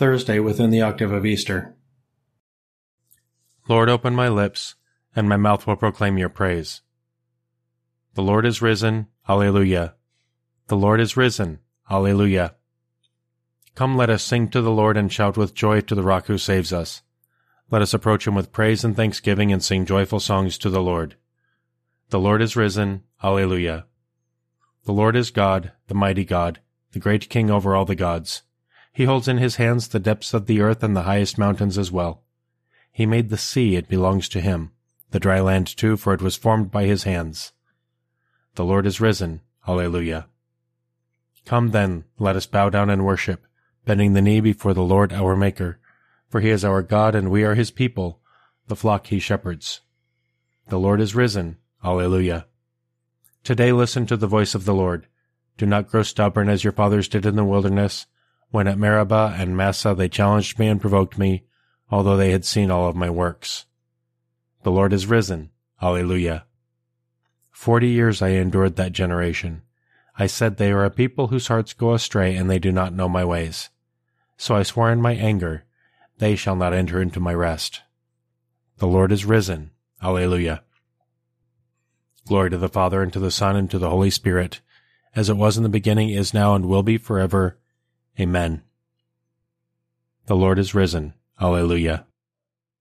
Thursday within the octave of Easter. Lord, open my lips, and my mouth will proclaim your praise. The Lord is risen. Alleluia. The Lord is risen. Alleluia. Come, let us sing to the Lord and shout with joy to the rock who saves us. Let us approach him with praise and thanksgiving and sing joyful songs to the Lord. The Lord is risen. Alleluia. The Lord is God, the mighty God, the great King over all the gods. He holds in his hands the depths of the earth and the highest mountains as well. He made the sea, it belongs to him, the dry land too, for it was formed by his hands. The Lord is risen. Alleluia. Come then, let us bow down and worship, bending the knee before the Lord our Maker, for he is our God and we are his people, the flock he shepherds. The Lord is risen. Alleluia. Today listen to the voice of the Lord. Do not grow stubborn as your fathers did in the wilderness, when at Meribah and Massah they challenged me and provoked me, although they had seen all of my works. The Lord is risen. Alleluia. Forty years I endured that generation. I said they are a people whose hearts go astray and they do not know my ways. So I swore in my anger, they shall not enter into my rest. The Lord is risen. Alleluia. Glory to the Father, and to the Son, and to the Holy Spirit, as it was in the beginning, is now, and will be forever. Amen. The Lord is risen. Alleluia.